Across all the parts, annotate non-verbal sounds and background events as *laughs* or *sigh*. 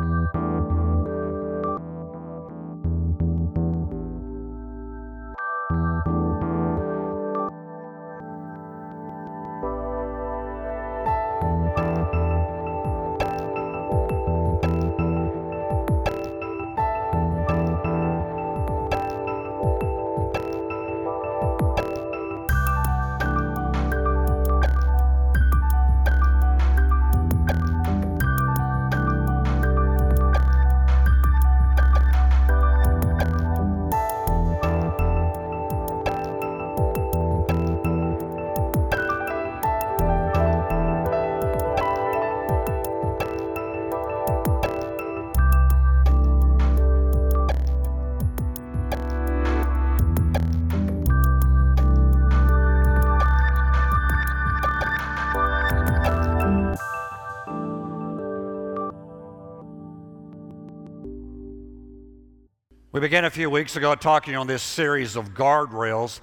Mm-hmm. We began a few weeks ago talking on this series of guardrails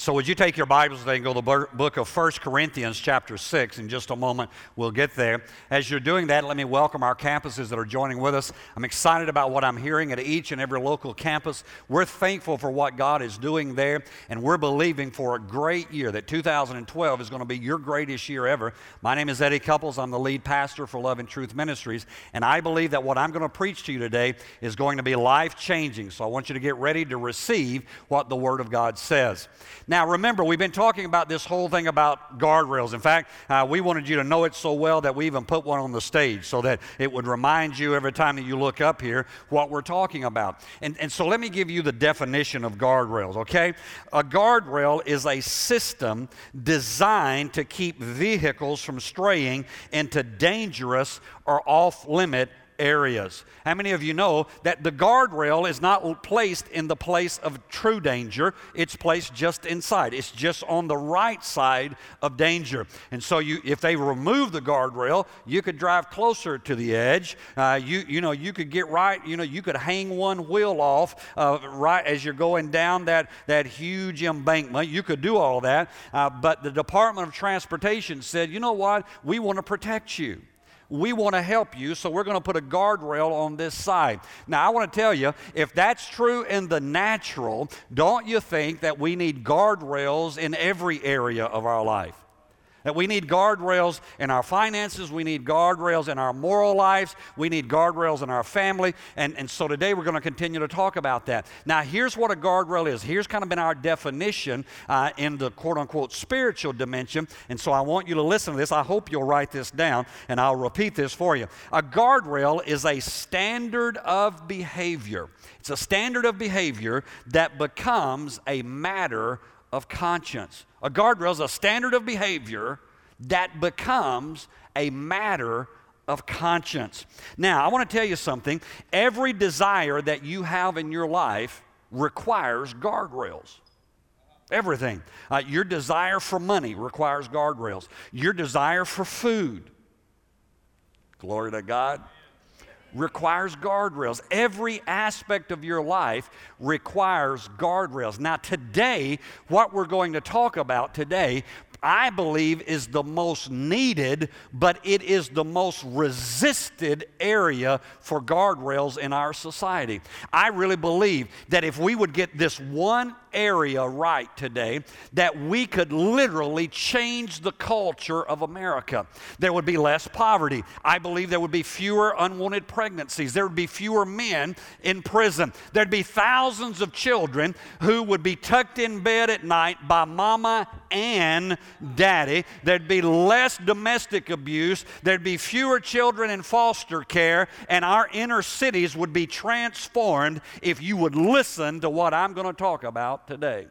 so, would you take your Bibles today and go to the book of 1 Corinthians, chapter 6? In just a moment, we'll get there. As you're doing that, let me welcome our campuses that are joining with us. I'm excited about what I'm hearing at each and every local campus. We're thankful for what God is doing there, and we're believing for a great year, that 2012 is going to be your greatest year ever. My name is Eddie Couples. I'm the lead pastor for Love and Truth Ministries, and I believe that what I'm going to preach to you today is going to be life changing. So, I want you to get ready to receive what the Word of God says. Now, remember, we've been talking about this whole thing about guardrails. In fact, uh, we wanted you to know it so well that we even put one on the stage so that it would remind you every time that you look up here what we're talking about. And, and so let me give you the definition of guardrails, okay? A guardrail is a system designed to keep vehicles from straying into dangerous or off limit areas. How many of you know that the guardrail is not placed in the place of true danger? It's placed just inside. It's just on the right side of danger. And so, you, if they remove the guardrail, you could drive closer to the edge. Uh, you, you know, you could get right. You know, you could hang one wheel off uh, right as you're going down that that huge embankment. You could do all that, uh, but the Department of Transportation said, you know what? We want to protect you we want to help you, so we're going to put a guardrail on this side. Now, I want to tell you, if that's true in the natural, don't you think that we need guardrails in every area of our life? That we need guardrails in our finances, we need guardrails in our moral lives, we need guardrails in our family. And, and so today we're going to continue to talk about that. Now, here's what a guardrail is. Here's kind of been our definition uh, in the quote unquote spiritual dimension. And so I want you to listen to this. I hope you'll write this down and I'll repeat this for you. A guardrail is a standard of behavior, it's a standard of behavior that becomes a matter of conscience. A guardrail is a standard of behavior that becomes a matter of conscience. Now, I want to tell you something. Every desire that you have in your life requires guardrails. Everything. Uh, your desire for money requires guardrails. Your desire for food, glory to God, requires guardrails. Every aspect of your life requires guardrails. Now, today, what we're going to talk about today I believe is the most needed, but it is the most resisted area for guardrails in our society. I really believe that if we would get this one area right today, that we could literally change the culture of America. There would be less poverty. I believe there would be fewer unwanted pregnancies. There would be fewer men in prison. There'd be thousands of children who would be tucked in bed at night by mama and daddy. There'd be less domestic abuse. There'd be fewer children in foster care. And our inner cities would be transformed if you would listen to what I'm going to talk about today.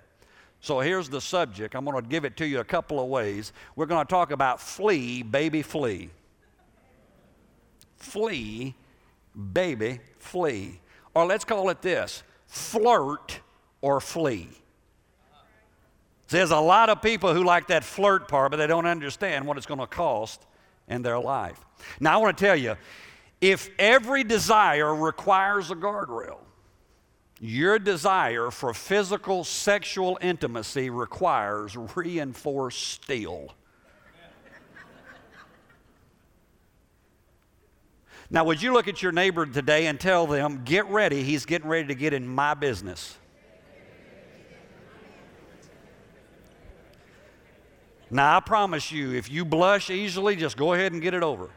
So here's the subject. I'm going to give it to you a couple of ways. We're going to talk about flee, baby, flee. Flee, baby, flee. Or let's call it this flirt or flee. There's a lot of people who like that flirt part, but they don't understand what it's going to cost in their life. Now, I want to tell you if every desire requires a guardrail, your desire for physical sexual intimacy requires reinforced steel. Now, would you look at your neighbor today and tell them, get ready, he's getting ready to get in my business? Now, I promise you, if you blush easily, just go ahead and get it over.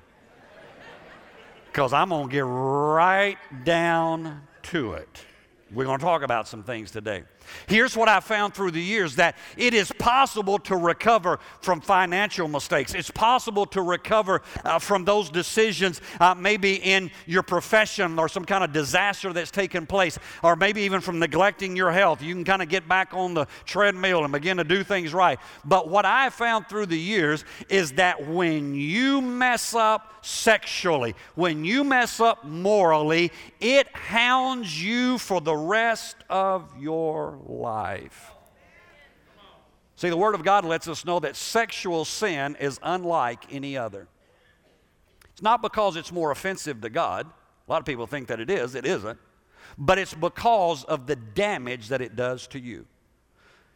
Because I'm going to get right down to it. We're going to talk about some things today. Here's what I found through the years that it is possible to recover from financial mistakes. It's possible to recover uh, from those decisions, uh, maybe in your profession or some kind of disaster that's taken place, or maybe even from neglecting your health. You can kind of get back on the treadmill and begin to do things right. But what I found through the years is that when you mess up sexually, when you mess up morally, it hounds you for the rest of your life. See, the Word of God lets us know that sexual sin is unlike any other. It's not because it's more offensive to God. A lot of people think that it is, it isn't. But it's because of the damage that it does to you.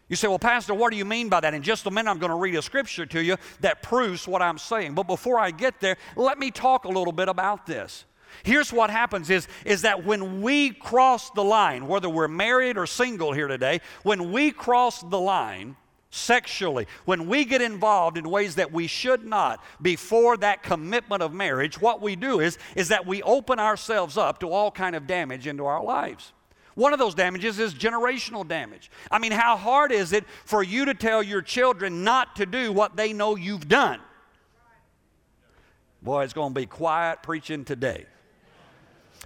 You say, Well, Pastor, what do you mean by that? In just a minute, I'm going to read a scripture to you that proves what I'm saying. But before I get there, let me talk a little bit about this. Here's what happens is, is that when we cross the line, whether we're married or single here today, when we cross the line sexually, when we get involved in ways that we should not before that commitment of marriage, what we do is, is that we open ourselves up to all kind of damage into our lives. One of those damages is generational damage. I mean, how hard is it for you to tell your children not to do what they know you've done? Boy, it's going to be quiet preaching today.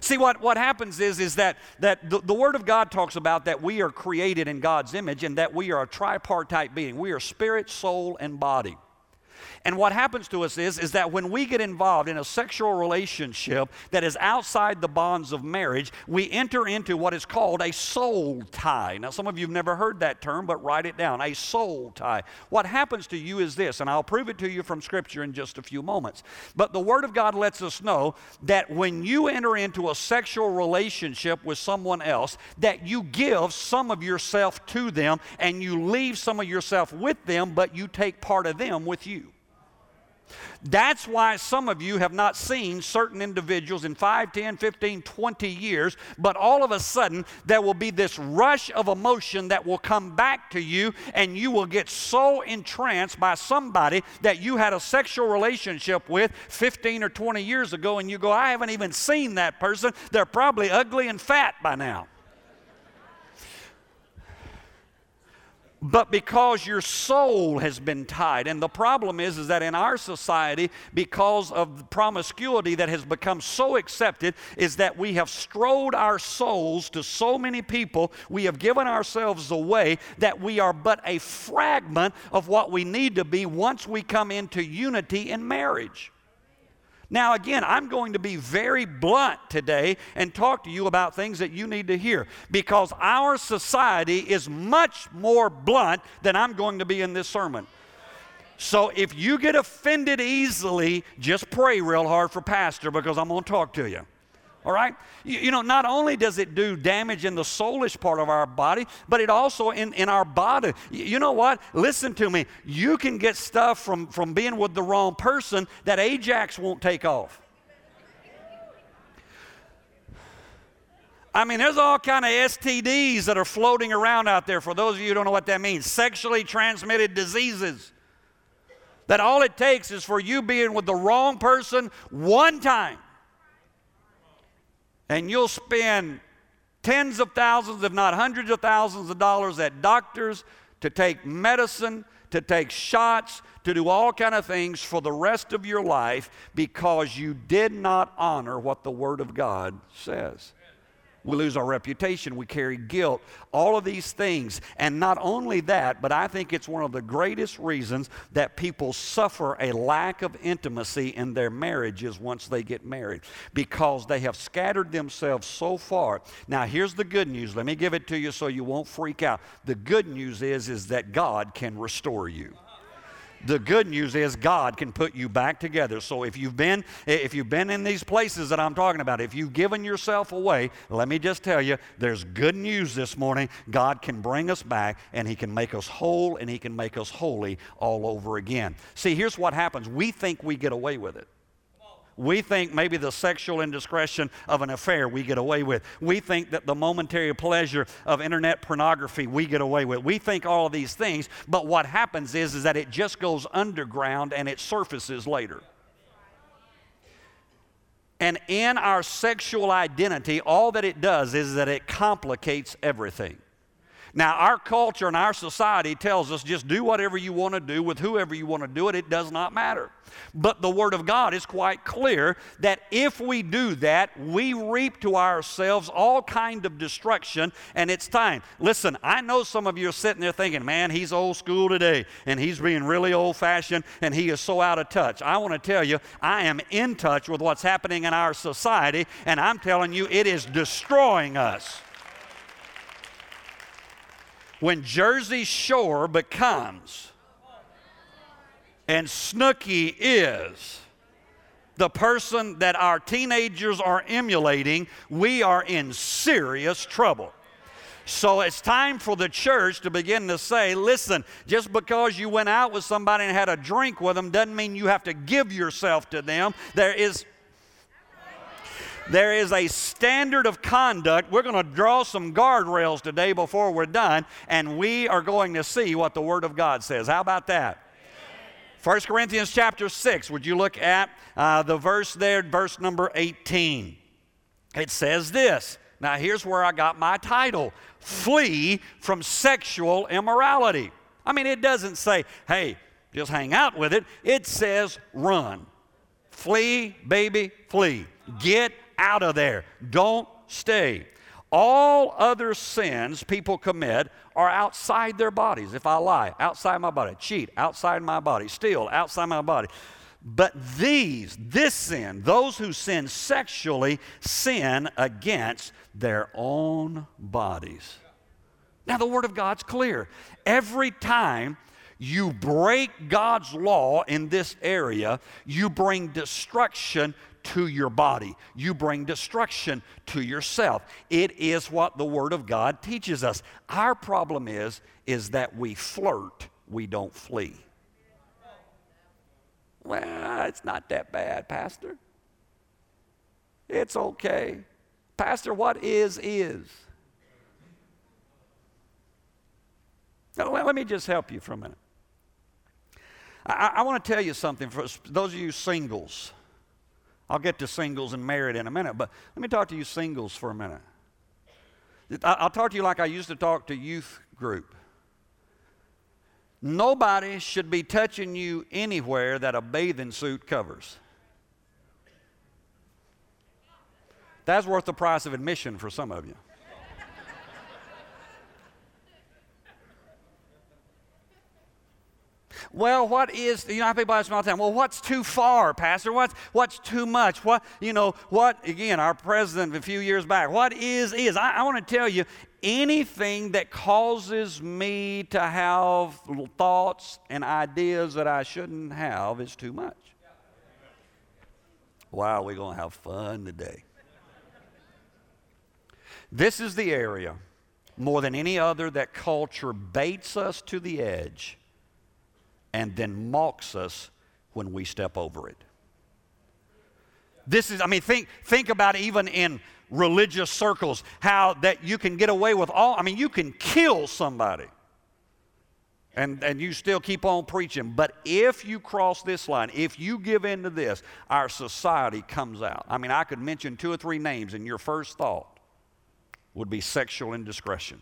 See, what, what happens is, is that, that the, the Word of God talks about that we are created in God's image and that we are a tripartite being. We are spirit, soul, and body. And what happens to us is, is that when we get involved in a sexual relationship that is outside the bonds of marriage, we enter into what is called a soul tie. Now, some of you have never heard that term, but write it down a soul tie. What happens to you is this, and I'll prove it to you from Scripture in just a few moments. But the Word of God lets us know that when you enter into a sexual relationship with someone else, that you give some of yourself to them and you leave some of yourself with them, but you take part of them with you. That's why some of you have not seen certain individuals in 5, 10, 15, 20 years, but all of a sudden there will be this rush of emotion that will come back to you, and you will get so entranced by somebody that you had a sexual relationship with 15 or 20 years ago, and you go, I haven't even seen that person. They're probably ugly and fat by now. But because your soul has been tied. And the problem is, is that in our society, because of promiscuity that has become so accepted, is that we have strode our souls to so many people, we have given ourselves away that we are but a fragment of what we need to be once we come into unity in marriage. Now, again, I'm going to be very blunt today and talk to you about things that you need to hear because our society is much more blunt than I'm going to be in this sermon. So if you get offended easily, just pray real hard for Pastor because I'm going to talk to you. All right? You, you, know, not only does it do damage in the soulish part of our body, but it also in, in our body. You, you know what? Listen to me. You can get stuff from, from being with the wrong person that Ajax won't take off. I mean, there's all kind of STDs that are floating around out there. For those of you who don't know what that means, sexually transmitted diseases. That all it takes is for you being with the wrong person one time and you'll spend tens of thousands, if not hundreds of thousands of dollars at doctors to take medicine, to take shots, to do all kind of things for the rest of your life because you did not honor what the Word of God says. We lose our reputation. We carry guilt. All of these things. And not only that, but I think it's one of the greatest reasons that people suffer a lack of intimacy in their marriages once they get married because they have scattered themselves so far. Now, here's the good news. Let me give it to you so you won't freak out. The good news is, is that God can restore you. The good news is God can put you back together. So if you've been if you've been in these places that I'm talking about, if you've given yourself away, let me just tell you, there's good news this morning. God can bring us back and he can make us whole and he can make us holy all over again. See, here's what happens. We think we get away with it. We think maybe the sexual indiscretion of an affair we get away with. We think that the momentary pleasure of internet pornography we get away with. We think all of these things, but what happens is, is that it just goes underground and it surfaces later. And in our sexual identity, all that it does is that it complicates everything. Now, our culture and our society tells us just do whatever you want to do with whoever you want to do it, it does not matter. But the Word of God is quite clear that if we do that, we reap to ourselves all kind of destruction, and it's time. Listen, I know some of you are sitting there thinking, man, he's old school today, and he's being really old fashioned, and he is so out of touch. I want to tell you, I am in touch with what's happening in our society, and I'm telling you, it is destroying us when Jersey Shore becomes and Snooki is the person that our teenagers are emulating, we are in serious trouble. So it's time for the church to begin to say, listen, just because you went out with somebody and had a drink with them doesn't mean you have to give yourself to them. There is there is a standard of conduct. We're going to draw some guardrails today before we're done, and we are going to see what the Word of God says. How about that? 1 Corinthians chapter 6, would you look at uh, the verse there, verse number 18? It says this. Now, here's where I got my title Flee from Sexual Immorality. I mean, it doesn't say, hey, just hang out with it. It says run. Flee, baby, flee. Get out of there. Don't stay. All other sins people commit are outside their bodies. If I lie, outside my body, cheat, outside my body, steal, outside my body. But these, this sin, those who sin sexually, sin against their own bodies. Now, the Word of God's clear. Every time you break God's law in this area, you bring destruction to your body. You bring destruction to yourself. It is what the Word of God teaches us. Our problem is, is that we flirt, we don't flee. Well, it's not that bad, Pastor. It's okay. Pastor, what is, is. Now, let me just help you for a minute. I, I want to tell you something for those of you singles. I'll get to singles and married in a minute, but let me talk to you singles for a minute. I'll talk to you like I used to talk to youth group. Nobody should be touching you anywhere that a bathing suit covers. That's worth the price of admission for some of you. Well, what is, you know, how people ask me all the time, well, what's too far, Pastor? What's, what's too much? What, you know, what, again, our president a few years back, what is, is? I, I want to tell you, anything that causes me to have thoughts and ideas that I shouldn't have is too much. Wow, we're going to have fun today. This is the area, more than any other, that culture baits us to the edge and then mocks us when we step over it. This is, I mean, think, think about even in religious circles how that you can get away with all, I mean, you can kill somebody and, and you still keep on preaching. But if you cross this line, if you give in to this, our society comes out. I mean, I could mention two or three names, and your first thought would be sexual indiscretion.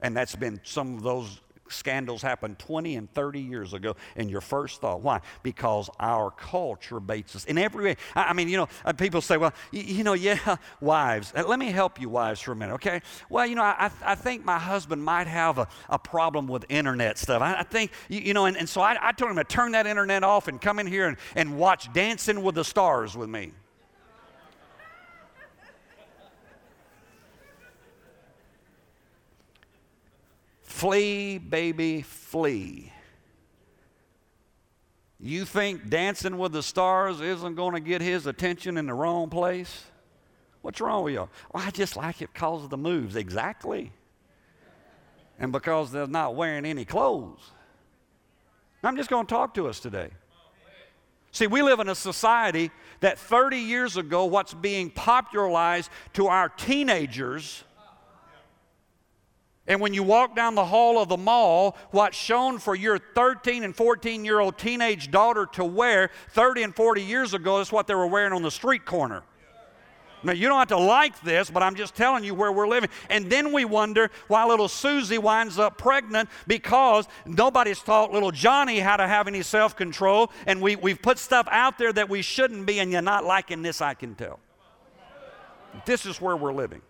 And that's been some of those scandals happened 20 and 30 years ago, and your first thought, why? Because our culture baits us in every way. I, mean, you know, uh, people say, well, you, you know, yeah, *laughs* wives. Uh, let me help you, wives, for a minute, okay? Well, you know, I, I think my husband might have a, a problem with internet stuff. I, I think, you, you, know, and, and so I, I told him to turn that internet off and come in here and, and watch Dancing with the Stars with me. Flee, baby, flee. You think dancing with the stars isn't going to get his attention in the wrong place? What's wrong with? Well, I just like it because of the moves. Exactly. And because they're not wearing any clothes. I'm just going to talk to us today. See, we live in a society that 30 years ago, what's being popularized to our teenagers and when you walk down the hall of the mall, what's shown for your 13 and 14 year old teenage daughter to wear 30 and 40 years ago is what they were wearing on the street corner. Now, you don't have to like this, but I'm just telling you where we're living. And then we wonder why little Susie winds up pregnant because nobody's taught little Johnny how to have any self control. And we, we've put stuff out there that we shouldn't be, and you're not liking this, I can tell. This is where we're living.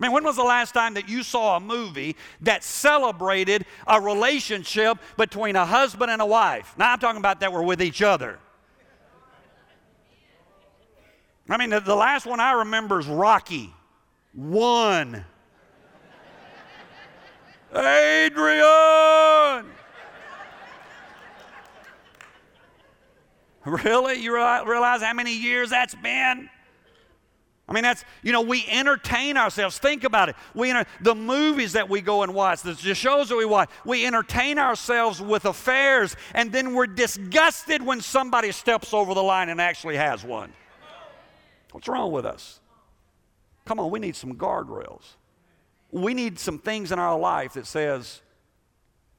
I mean, when was the last time that you saw a movie that celebrated a relationship between a husband and a wife? Now, I'm talking about that we're with each other. I mean, the, the last one I remember is Rocky. One. Adrian! Really? You realize how many years that's been? I mean, that's, you know, we entertain ourselves. Think about it. We enter, the movies that we go and watch, the, the shows that we watch, we entertain ourselves with affairs, and then we're disgusted when somebody steps over the line and actually has one. What's wrong with us? Come on, we need some guardrails. We need some things in our life that says,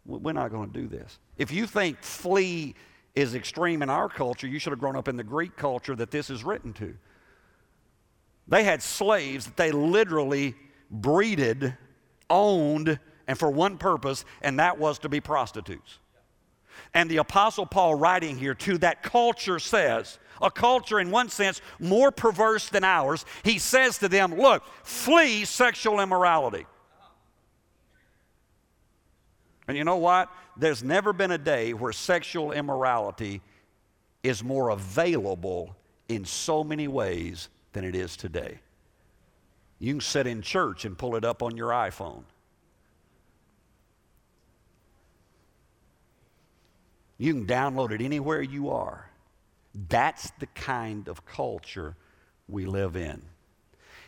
we're not going to do this. If you think flee is extreme in our culture, you should have grown up in the Greek culture that this is written to. They had slaves that they literally breeded, owned, and for one purpose, and that was to be prostitutes. And the Apostle Paul, writing here to that culture, says, a culture in one sense more perverse than ours, he says to them, Look, flee sexual immorality. And you know what? There's never been a day where sexual immorality is more available in so many ways than it is today. You can sit in church and pull it up on your iPhone. You can download it anywhere you are. That's the kind of culture we live in.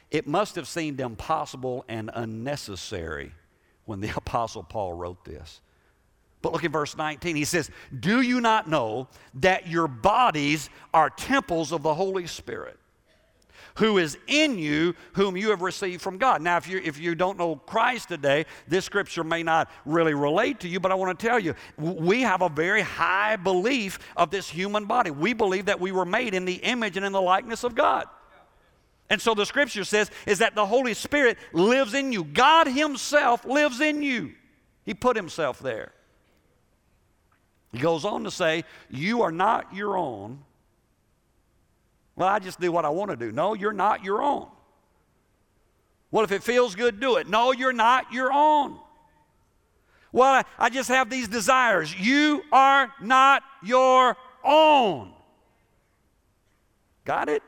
It must have seemed impossible and unnecessary when the *laughs* Apostle Paul wrote this. But look at verse 19. He says, Do you not know that your bodies are temples of the Holy Spirit? Who is in you, whom you have received from God. Now, if you, if you don't know Christ today, this scripture may not really relate to you, but I want to tell you, we have a very high belief of this human body. We believe that we were made in the image and in the likeness of God. And so the scripture says is that the Holy Spirit lives in you. God Himself lives in you. He put Himself there. He goes on to say, You are not your own, well, I just do what I want to do. No, you're not your own. Well, if it feels good, do it. No, you're not your own. Well, I just have these desires. You are not your own. Got it?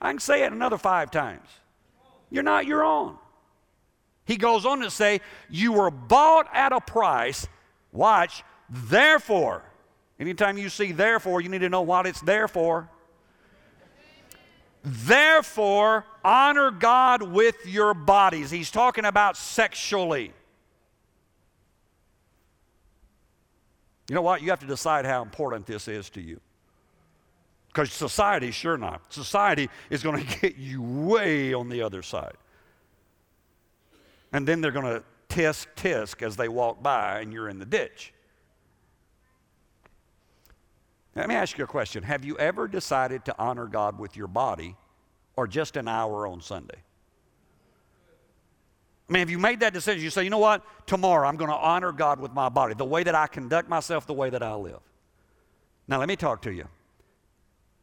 I can say it another five times. You're not your own. He goes on to say, You were bought at a price. Watch, therefore. Anytime you see therefore, you need to know what it's there for. Therefore, honor God with your bodies. He's talking about sexually. You know what? You have to decide how important this is to you. Because society, sure not. Society is going *laughs* to get you way on the other side. And then they're going to tisk tisk as they walk by and you're in the ditch. Let me ask you a question. Have you ever decided to honor God with your body or just an hour on Sunday? I mean, have you made that decision? You say, you know what? Tomorrow I'm going to honor God with my body, the way that I conduct myself, the way that I live. Now, let me talk to you.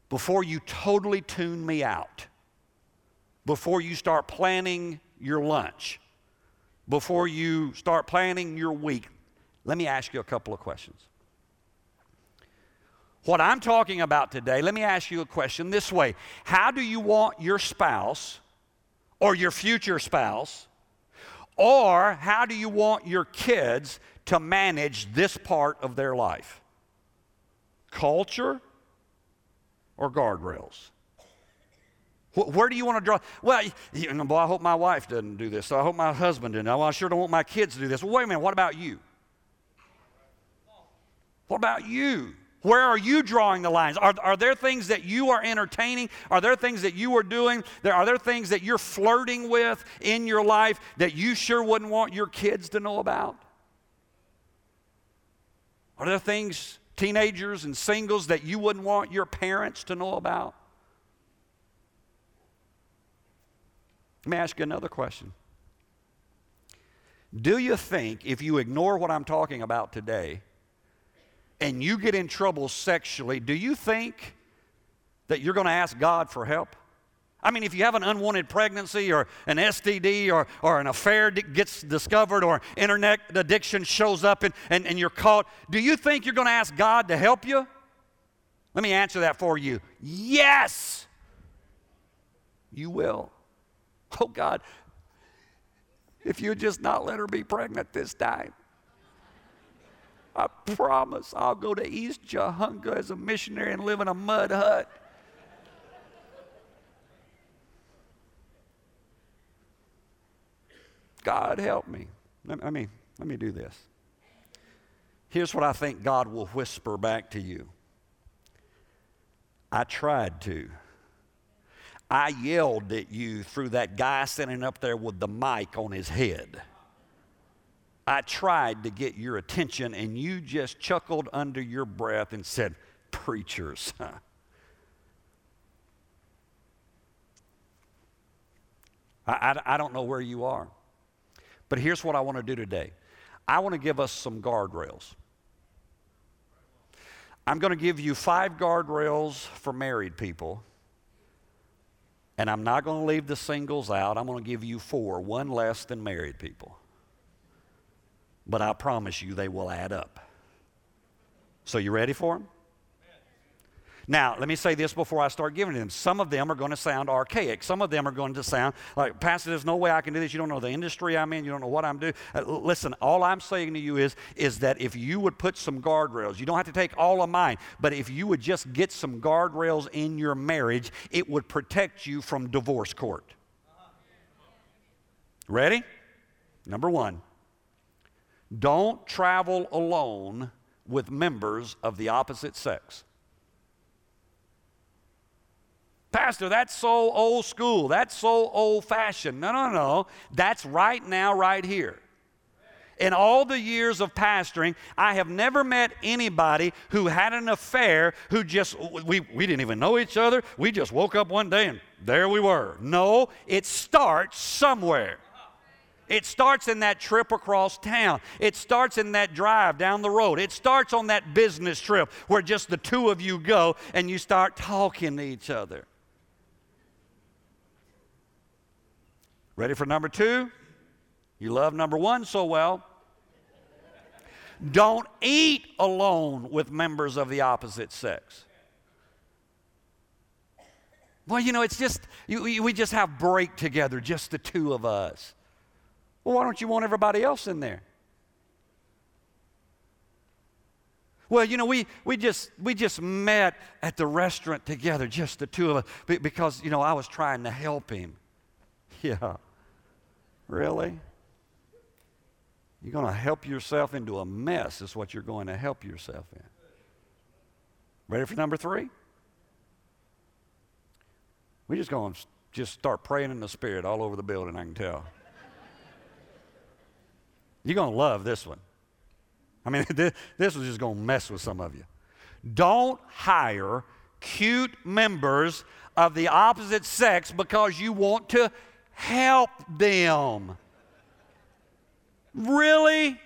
Before you totally tune me out, before you start planning your lunch, before you start planning your week, let me ask you a couple of questions. What I'm talking about today, let me ask you a question this way How do you want your spouse or your future spouse, or how do you want your kids to manage this part of their life? Culture or guardrails? Where do you want to draw? Well, you know, boy, I hope my wife doesn't do this. So I hope my husband didn't. Well, I sure don't want my kids to do this. Well, wait a minute. What about you? What about you? Where are you drawing the lines? Are, are there things that you are entertaining? Are there things that you are doing? There, are there things that you're flirting with in your life that you sure wouldn't want your kids to know about? Are there things, teenagers and singles, that you wouldn't want your parents to know about? Let me ask you another question. Do you think if you ignore what I'm talking about today, and you get in trouble sexually, do you think that you're going to ask God for help? I mean, if you have an unwanted pregnancy or an STD or, or an affair gets discovered or internet addiction shows up and, and, and you're caught, do you think you're going to ask God to help you? Let me answer that for you. Yes, you will. Oh, God, if you just not let her be pregnant this time. I promise I'll go to East Jahunga as a missionary and live in a mud hut. God help me. Let me, let me do this. Here's what I think God will whisper back to you I tried to. I yelled at you through that guy sitting up there with the mic on his head. I tried to get your attention, and you just chuckled under your breath and said, Preachers. *laughs* I, I, I, don't know where you are. But here's what I want to do today I want to give us some guardrails. I'm going to give you five guardrails for married people. And I'm not going to leave the singles out. I'm going to give you four, one less than married people but I promise you they will add up. So, you ready for them? Now, let me say this before I start giving them. Some of them are going to sound archaic. Some of them are going to sound like, Pastor, there's no way I can do this. You don't know the industry I'm in. You don't know what I'm doing. Uh, listen, all I'm saying to you is, is that if you would put some guardrails, you don't have to take all of mine, but if you would just get some guardrails in your marriage, it would protect you from divorce court. Ready? Number one, don't travel alone with members of the opposite sex. Pastor, that's so old school. That's so old fashioned. No, no, no. That's right now, right here. In all the years of pastoring, I have never met anybody who had an affair who just, we, we didn't even know each other. We just woke up one day and there we were. No, it starts somewhere. It starts in that trip across town. It starts in that drive down the road. It starts on that business trip where just the two of you go and you start talking to each other. Ready for number two? You love number one so well. Don't eat alone with members of the opposite sex. Well, you know, it's just, we just have break together, just the two of us. Well, why don't you want everybody else in there? Well, you know, we, we, just, we just met at the restaurant together, just the two of us, because, you know, I was trying to help him. *laughs* Yeah. Really? You're going to help yourself into a mess, is what you're going to help yourself in. Ready for number three? We're just going to just start praying in the Spirit all over the building, I can tell. You're going to love this one. I mean, *laughs* this, this was just going to mess with some of you. Don't hire cute members of the opposite sex because you want to help them. Really?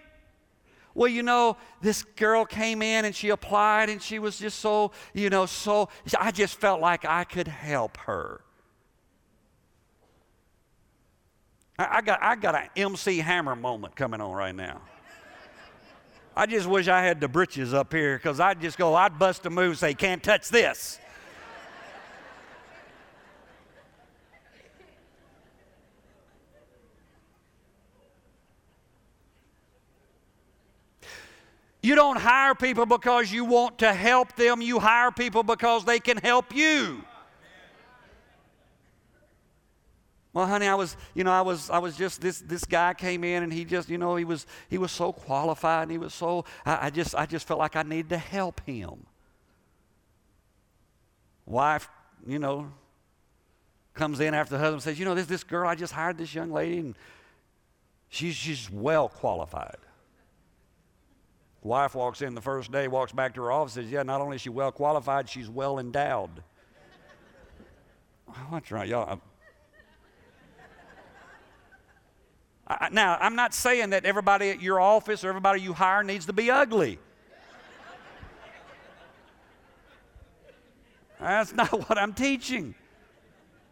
Well, you know, this girl came in and she applied and she was just so, you know, so, I just felt like I could help her. I, got, I got an MC Hammer moment coming on right now. I just wish I had the britches up here because I'd just go, I'd bust a move say, can't touch this. You don't hire people because you want to help them. You hire people because they can help you. Well, honey, I was, you know, I was, I was just this. This guy came in, and he just, you know, he was, he was so qualified, and he was so. I, I just, I just felt like I needed to help him. wife, you know, comes in after the husband says, You know, this, this girl, I just hired this young lady, and she's, she's well qualified. Wife walks in the first day, walks back to her office, says, Yeah, not only is she well qualified, she's well endowed. *laughs* What's right, y'all? Now, I'm not saying that everybody at your office or everybody you hire needs to be ugly. That's not *laughs* what I'm teaching.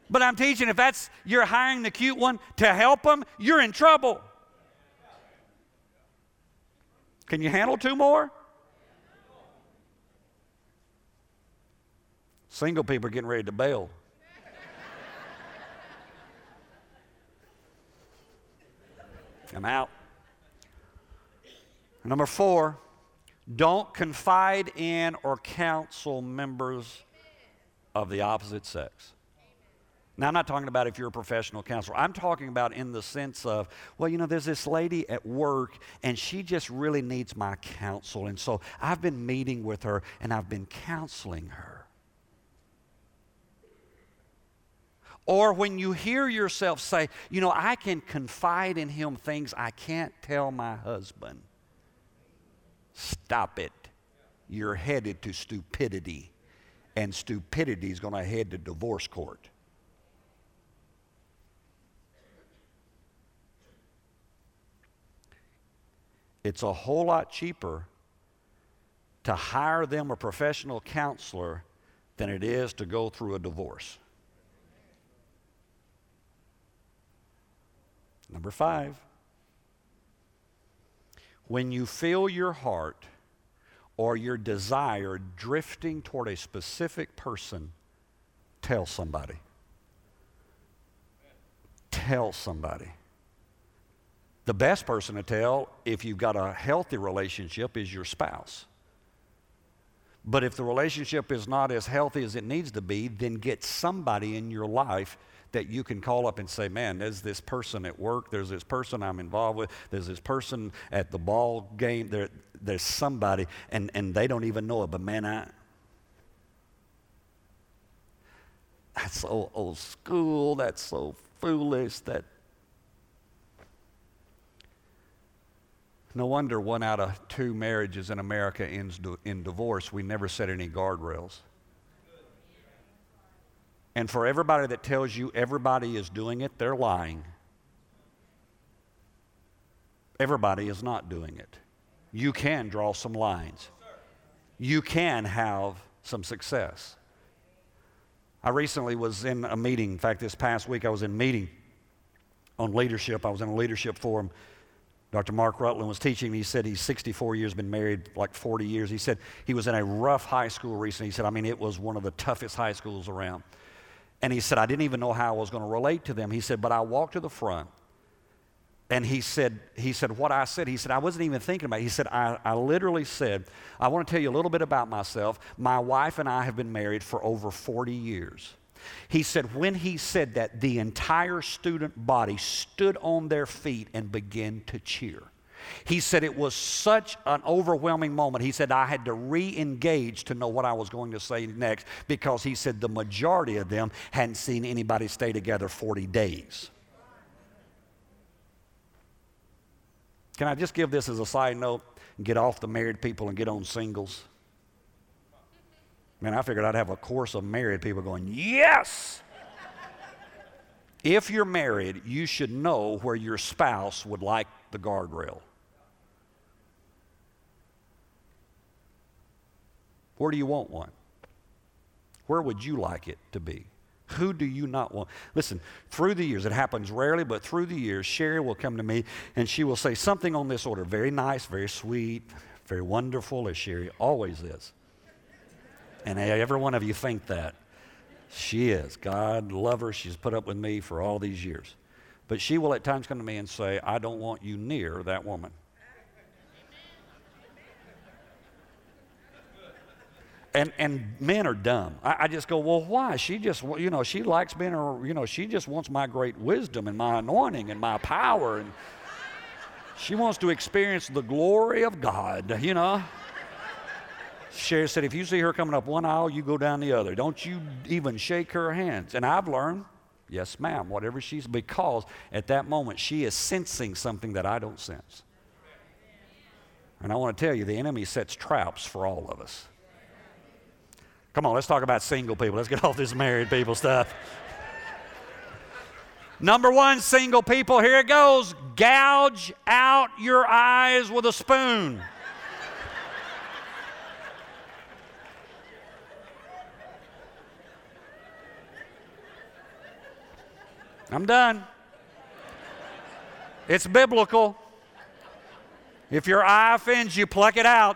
But I'm teaching if that's you're hiring the cute one to help them, you're in trouble. Can you handle two more? Single people are getting ready to bail. I'm out. Number four, don't confide in or counsel members of the opposite sex. Now, I'm not talking about if you're a professional counselor. I'm talking about in the sense of, well, you know, there's this lady at work and she just really needs my counsel. And so I've been meeting with her and I've been counseling her. Or when you hear yourself say, you know, I can confide in him things I can't tell my husband. Stop it. You're headed to stupidity, and stupidity is going to head to divorce court. It's a whole lot cheaper to hire them a professional counselor than it is to go through a divorce. Number five, when you feel your heart or your desire drifting toward a specific person, tell somebody. Tell somebody. The best person to tell, if you've got a healthy relationship, is your spouse. But if the relationship is not as healthy as it needs to be, then get somebody in your life that you can call up and say, man, there's this person at work, there's this person I'm involved with, there's this person at the ball game, there, there's somebody, and, and they don't even know it, but man, I, that's so old school, that's so foolish, that No wonder one out of two marriages in America ends in divorce. We never set any guardrails. And for everybody that tells you everybody is doing it, they're lying. Everybody is not doing it. You can draw some lines, you can have some success. I recently was in a meeting. In fact, this past week I was in a meeting on leadership. I was in a leadership forum. Dr. Mark Rutland was teaching me. He said he's 64 years, been married like 40 years. He said he was in a rough high school recently. He said, I mean, it was one of the toughest high schools around. And he said, I didn't even know how I was going to relate to them. He said, but I walked to the front. And he said, he said, what I said, he said, I wasn't even thinking about it. He said, I, I literally said, I want to tell you a little bit about myself. My wife and I have been married for over 40 years. He said, when he said that, the entire student body stood on their feet and began to cheer. He said it was such an overwhelming moment. He said I had to re engage to know what I was going to say next because he said the majority of them hadn't seen anybody stay together 40 days. Can I just give this as a side note and get off the married people and get on singles? Man, I figured I'd have a course of married people going, Yes! if you're married, you should know where your spouse would like the guardrail. Where do you want one? Where would you like it to be? Who do you not want? Listen, through the years, it happens rarely, but through the years, Sherry will come to me and she will say something on this order very nice, very sweet, very wonderful, as Sherry always is. And every one of you think that. She is. God love her. She's put up with me for all these years. But she will at times come to me and say, I don't want you near that woman. And, and men are dumb. I, I, just go, well, why? She just, you know, she likes being, a, you know, she just wants my great wisdom and my anointing and my power. And she wants to experience the glory of God, you know. Sherry said, if you see her coming up one aisle, you go down the other. Don't you even shake her hands. And I've learned, yes, ma'am, whatever she's, because at that moment she is sensing something that I don't sense. And I want to tell you, the enemy sets traps for all of us. Come on, let's talk about single people. Let's get *laughs* off this married people stuff. Number one, single people, here it goes gouge out your eyes with a spoon. I'm done. It's biblical. If your eye offends you, pluck it out.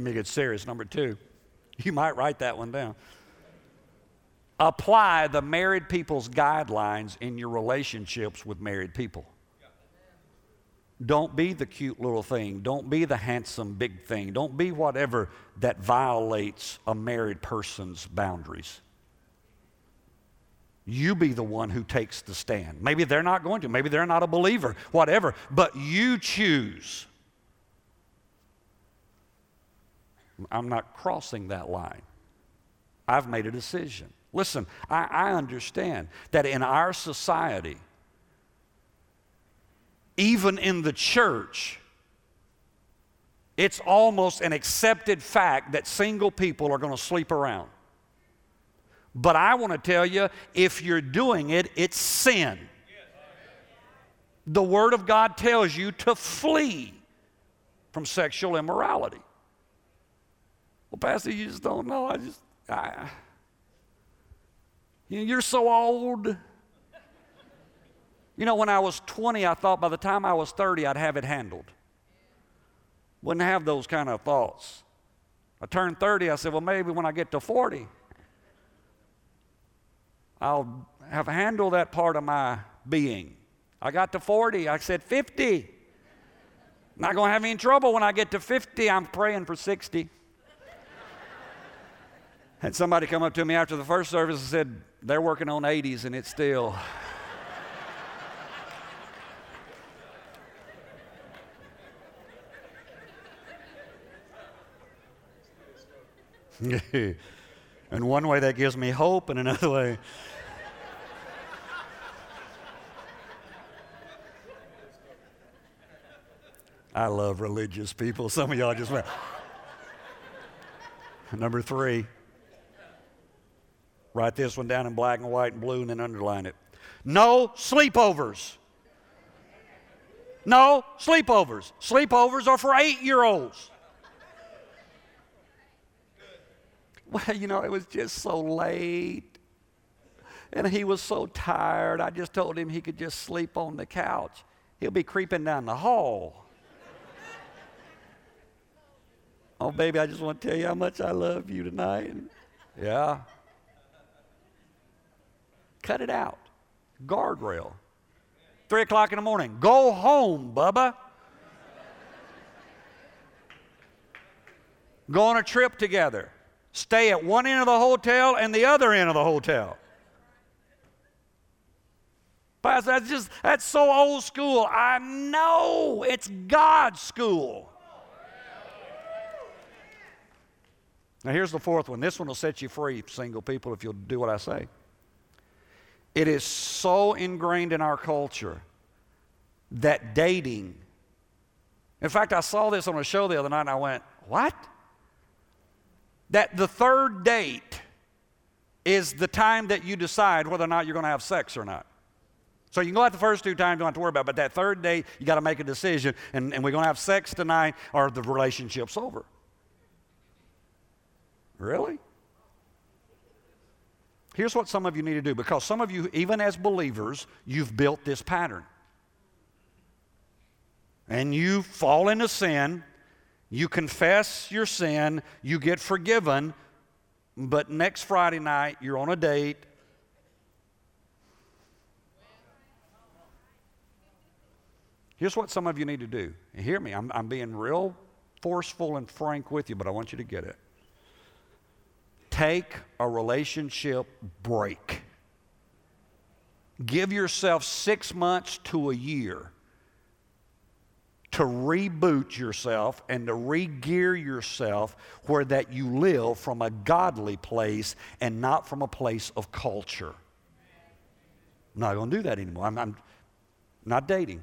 Let me get serious. Number two, *laughs* you might write that one down. Apply the married people's guidelines in your relationships with married people. Don't be the cute little thing. Don't be the handsome big thing. Don't be whatever that violates a married person's boundaries. You be the one who takes the stand. Maybe they're not going to. Maybe they're not a believer, whatever. But you choose. I'm not crossing that line. I've made a decision. Listen, I, I understand that in our society, even in the church, it's almost an accepted fact that single people are going to sleep around. But I want to tell you if you're doing it, it's sin. The Word of God tells you to flee from sexual immorality. Well, Pastor, you just don't know. I just, I, you're so old. You know, when I was 20, I thought by the time I was 30, I'd have it handled. Wouldn't have those kind of thoughts. I turned 30, I said, well, maybe when I get to 40, I'll have handled that part of my being. I got to 40, I said 50. Not going to have any trouble when I get to 50. I'm praying for 60. Had somebody come up to me after the first service and said, they're working on 80s and it's still. *laughs* and one way that gives me hope, and another way. I love religious people. Some of y'all just went. Number three, write this one down in black and white and blue and then underline it. No sleepovers. No sleepovers. Sleepovers are for eight year olds. Well, you know, it was just so late. And he was so tired. I just told him he could just sleep on the couch. He'll be creeping down the hall. oh, baby, I just want to tell you how much I love you tonight. Yeah. Cut it out. Guardrail. Three o'clock in the morning. Go home, Bubba. Go on a trip together stay at one end of the hotel and the other end of the hotel. Pastor, that's just, that's so old school. I know it's God's school. Now, here's the fourth one. This one will set you free, single people, if you'll do what I say. It is so ingrained in our culture that dating, in fact, I saw this on a show the other night and I went, What? that the third date is the time that you decide whether or not you're going to have sex or not. So you can go out the first two times, you don't have to worry about it, but that third date, you got to make a decision, and, and we're going to have sex tonight or the relationship's over. Really? Here's what some of you need to do because some of you, even as believers, you've built this pattern. And you fall into sin, you confess your sin, you get forgiven, but next Friday night you're on a date. Here's what some of you need to do. Hear me, I'm, I'm being real forceful and frank with you, but I want you to get it. Take a relationship break. Give yourself six months to a year to reboot yourself and to re-gear yourself where that you live from a godly place and not from a place of culture. I'm not going to do that anymore. I'm, I'm not dating.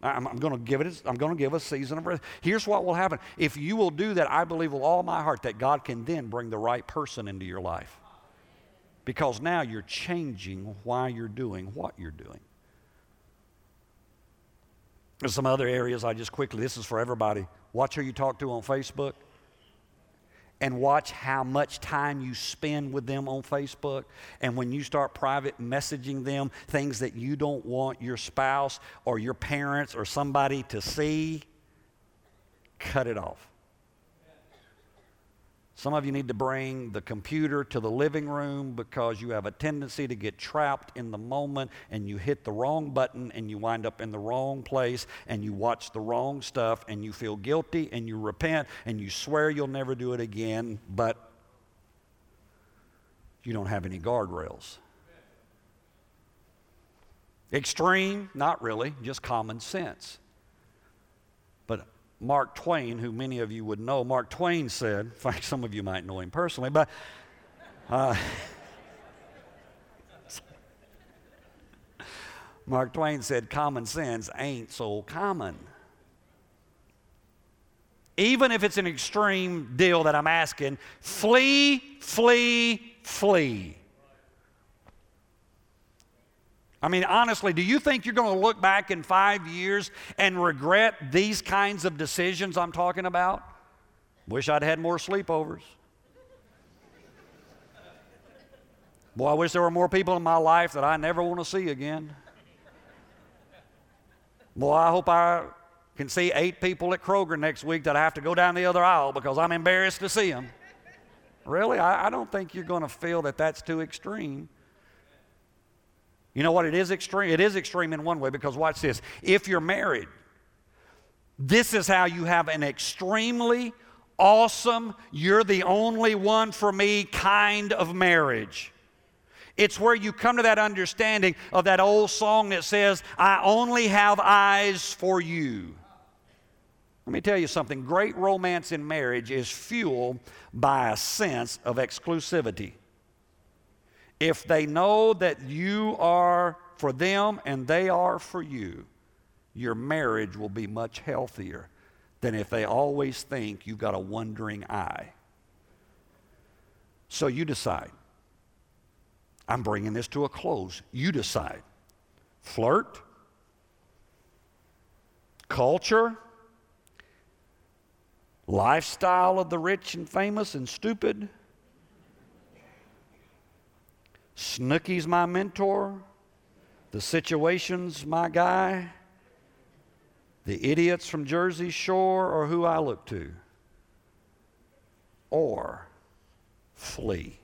I'm, I'm going to give it. I'm going to give a season of rest. Here's what will happen. If you will do that, I believe with all my heart that God can then bring the right person into your life. Because now you're changing why you're doing what you're doing. There's some other areas I just quickly, this is for everybody. Watch who you talk to on Facebook and watch how much time you spend with them on Facebook. And when you start private messaging them things that you don't want your spouse or your parents or somebody to see, cut it off. Some of you need to bring the computer to the living room because you have a tendency to get trapped in the moment and you hit the wrong button and you wind up in the wrong place and you watch the wrong stuff and you feel guilty and you repent and you swear you'll never do it again, but you don't have any guardrails. Extreme? Not really, just common sense. Mark Twain, who many of you would know, Mark Twain said, in fact, some of you might know him personally, but uh, *laughs* Mark Twain said, common sense ain't so common. Even if it's an extreme deal that I'm asking, flee, flee, flee. I mean, honestly, do you think you're going to look back in five years and regret these kinds of decisions I'm talking about? Wish I'd had more sleepovers. Boy, I wish there were more people in my life that I never want to see again. Boy, I hope I can see eight people at Kroger next week that I have to go down the other aisle because I'm embarrassed to see them. Really? I, I don't think you're going to feel that that's too extreme. You know what? It is extreme. It is extreme in one way because watch this. If you're married, this is how you have an extremely awesome, you're the only one for me kind of marriage. It's where you come to that understanding of that old song that says, I only have eyes for you. Let me tell you something great romance in marriage is fueled by a sense of exclusivity. If they know that you are for them and they are for you, your marriage will be much healthier than if they always think you've got a wandering eye. So you decide. I'm bringing this to a close. You decide. Flirt, culture, lifestyle of the rich and famous and stupid Snooki's my mentor. The situation's my guy. The idiots from Jersey Shore are who I look to. Or flee.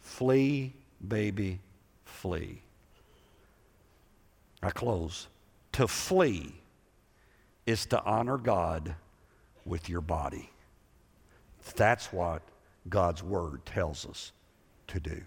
Flee, baby, flee. I close. To flee is to honor God with your body. That's what God's Word tells us to do.